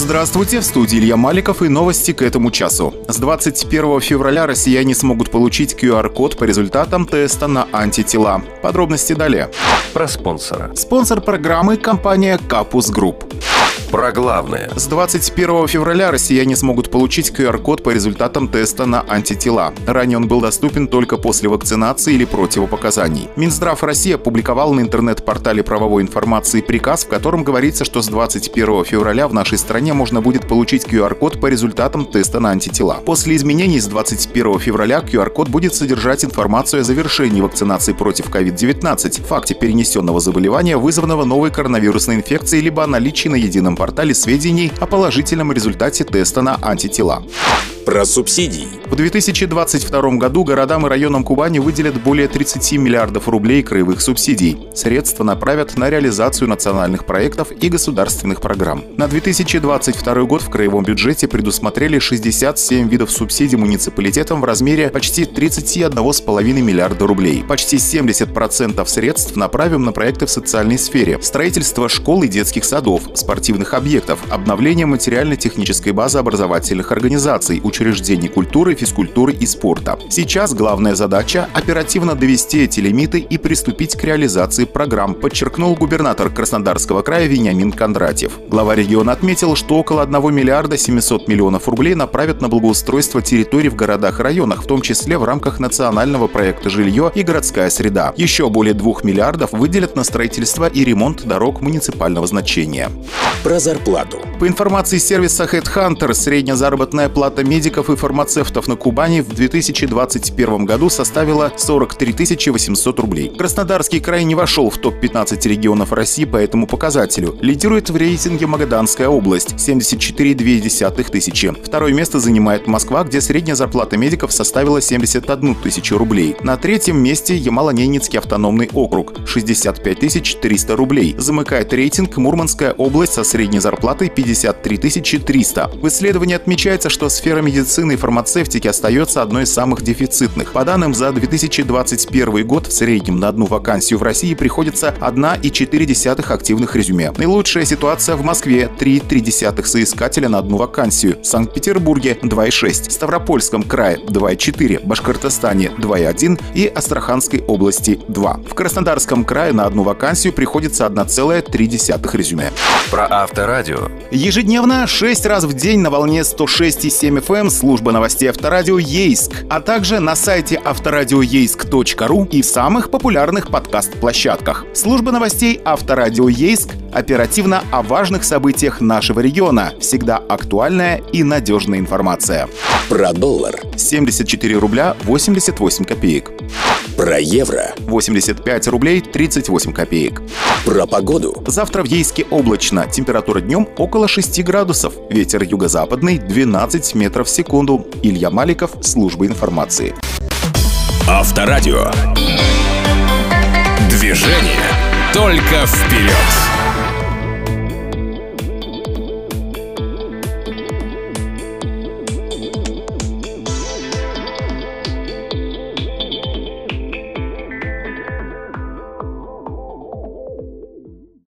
Здравствуйте, в студии Илья Маликов и новости к этому часу. С 21 февраля россияне смогут получить QR-код по результатам теста на антитела. Подробности далее. Про спонсора. Спонсор программы – компания Капус Групп. Про главное. С 21 февраля россияне смогут получить QR-код по результатам теста на антитела. Ранее он был доступен только после вакцинации или противопоказаний. Минздрав России опубликовал на интернет-портале правовой информации приказ, в котором говорится, что с 21 февраля в нашей стране можно будет получить QR-код по результатам теста на антитела. После изменений с 21 февраля QR-код будет содержать информацию о завершении вакцинации против COVID-19, факте перенесенного заболевания, вызванного новой коронавирусной инфекцией, либо о наличии на едином портале сведений о положительном результате теста на антитела. Про субсидии. В 2022 году городам и районам Кубани выделят более 30 миллиардов рублей краевых субсидий. Средства направят на реализацию национальных проектов и государственных программ. На 2022 год в краевом бюджете предусмотрели 67 видов субсидий муниципалитетам в размере почти 31,5 миллиарда рублей. Почти 70% средств направим на проекты в социальной сфере. Строительство школ и детских садов, спортивных объектов, обновление материально-технической базы образовательных организаций, учреждений культуры, физкультуры и спорта. Сейчас главная задача – оперативно довести эти лимиты и приступить к реализации программ, подчеркнул губернатор Краснодарского края Вениамин Кондратьев. Глава региона отметил, что около 1 миллиарда 700 миллионов рублей направят на благоустройство территорий в городах и районах, в том числе в рамках национального проекта «Жилье и городская среда». Еще более 2 миллиардов выделят на строительство и ремонт дорог муниципального значения. Про зарплату. По информации сервиса Headhunter, средняя заработная плата медиков и фармацевтов на Кубани в 2021 году составила 43 800 рублей. Краснодарский край не вошел в топ-15 регионов России по этому показателю. Лидирует в рейтинге Магаданская область – 74 тысячи. Второе место занимает Москва, где средняя зарплата медиков составила 71 тысячу рублей. На третьем месте Ямало-Ненецкий автономный округ – 65 300 рублей. Замыкает рейтинг Мурманская область со средней зарплатой 53 300. В исследовании отмечается, что сфера медицины и фармацевтики остается одной из самых дефицитных. По данным за 2021 год в среднем на одну вакансию в России приходится 1,4 активных резюме. Наилучшая ситуация в Москве – 3,3 соискателя на одну вакансию, в Санкт-Петербурге – 2,6, Ставропольском крае – 2,4, Башкортостане – 2,1 и Астраханской области – 2. В Краснодарском крае на одну вакансию приходится 1,3 резюме. Про авторадио. Ежедневно 6 раз в день на волне 106,7 FM эм служба новостей Авторадио Ейск, а также на сайте авторадиоейск.ру и в самых популярных подкаст-площадках. Служба новостей Авторадио Ейск оперативно о важных событиях нашего региона. Всегда актуальная и надежная информация. Про доллар. 74 рубля 88 копеек. Про евро. 85 рублей 38 копеек. Про погоду. Завтра в Ейске облачно. Температура днем около 6 градусов. Ветер юго-западный 12 метров в секунду. Илья Маликов, служба информации. Авторадио. Движение только вперед.